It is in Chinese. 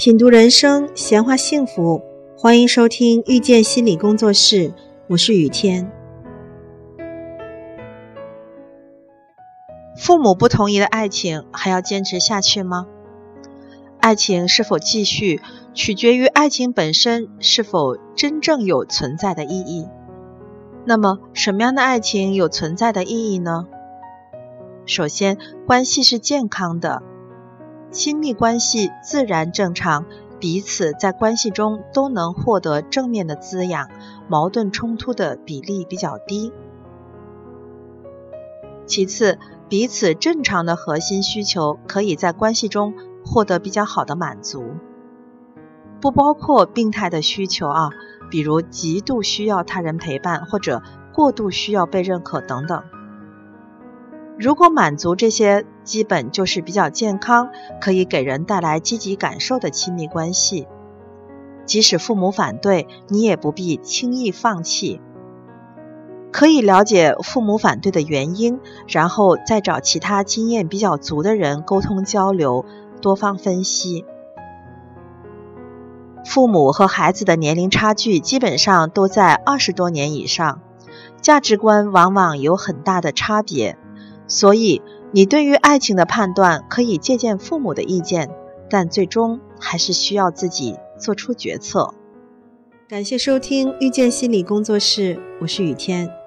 品读人生，闲话幸福，欢迎收听遇见心理工作室，我是雨天。父母不同意的爱情，还要坚持下去吗？爱情是否继续，取决于爱情本身是否真正有存在的意义。那么，什么样的爱情有存在的意义呢？首先，关系是健康的。亲密关系自然正常，彼此在关系中都能获得正面的滋养，矛盾冲突的比例比较低。其次，彼此正常的核心需求可以在关系中获得比较好的满足，不包括病态的需求啊，比如极度需要他人陪伴或者过度需要被认可等等。如果满足这些，基本就是比较健康，可以给人带来积极感受的亲密关系。即使父母反对，你也不必轻易放弃。可以了解父母反对的原因，然后再找其他经验比较足的人沟通交流，多方分析。父母和孩子的年龄差距基本上都在二十多年以上，价值观往往有很大的差别。所以，你对于爱情的判断可以借鉴父母的意见，但最终还是需要自己做出决策。感谢收听遇见心理工作室，我是雨天。